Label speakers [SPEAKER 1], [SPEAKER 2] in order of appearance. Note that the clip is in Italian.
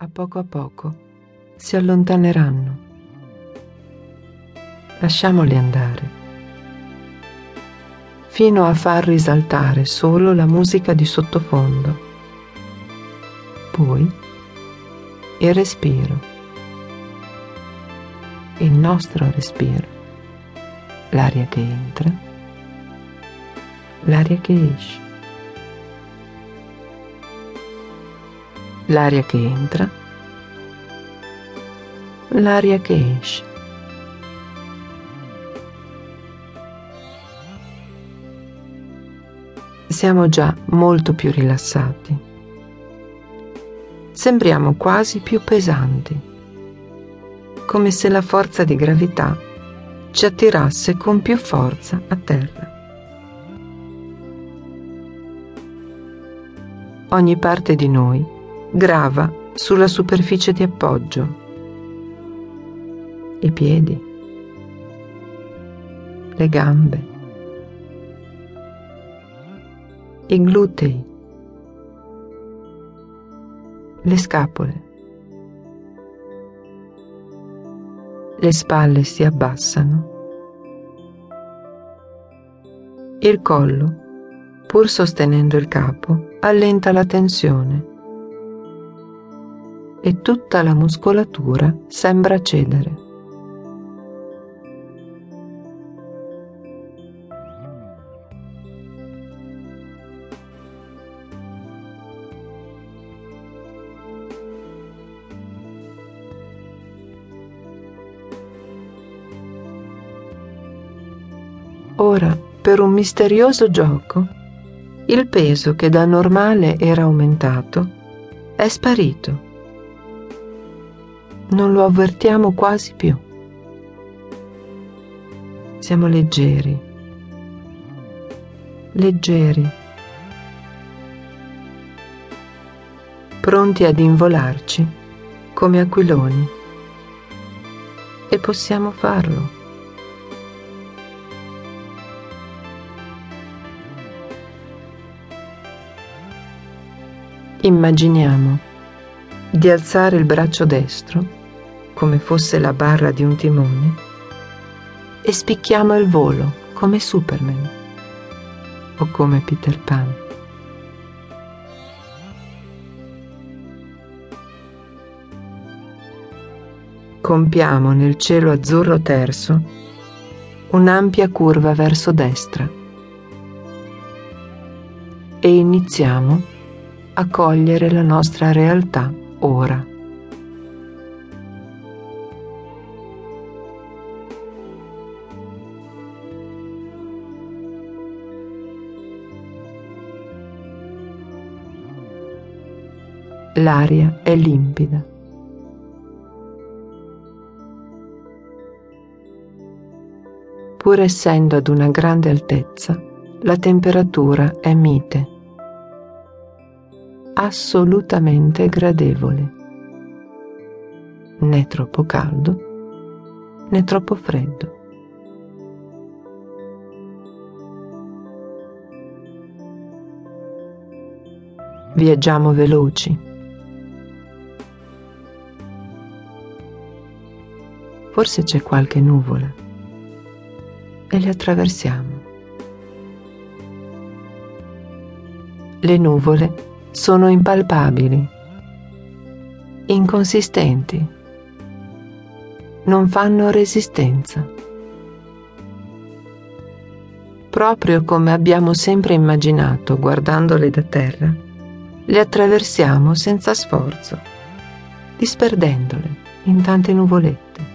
[SPEAKER 1] a poco a poco si allontaneranno. Lasciamoli andare, fino a far risaltare solo la musica di sottofondo. Poi il respiro, il nostro respiro, l'aria che entra, l'aria che esce. L'aria che entra, l'aria che esce. Siamo già molto più rilassati. Sembriamo quasi più pesanti, come se la forza di gravità ci attirasse con più forza a terra. Ogni parte di noi grava sulla superficie di appoggio. I piedi, le gambe, i glutei, le scapole. Le spalle si abbassano. Il collo, pur sostenendo il capo, allenta la tensione e tutta la muscolatura sembra cedere. Ora, per un misterioso gioco, il peso che da normale era aumentato è sparito non lo avvertiamo quasi più. Siamo leggeri, leggeri, pronti ad involarci come aquiloni. E possiamo farlo. Immaginiamo di alzare il braccio destro come fosse la barra di un timone e spicchiamo il volo come Superman o come Peter Pan. Compiamo nel cielo azzurro terzo un'ampia curva verso destra e iniziamo a cogliere la nostra realtà ora. L'aria è limpida. Pur essendo ad una grande altezza, la temperatura è mite, assolutamente gradevole, né troppo caldo né troppo freddo. Viaggiamo veloci Forse c'è qualche nuvola e le attraversiamo. Le nuvole sono impalpabili, inconsistenti, non fanno resistenza. Proprio come abbiamo sempre immaginato guardandole da terra, le attraversiamo senza sforzo, disperdendole in tante nuvolette.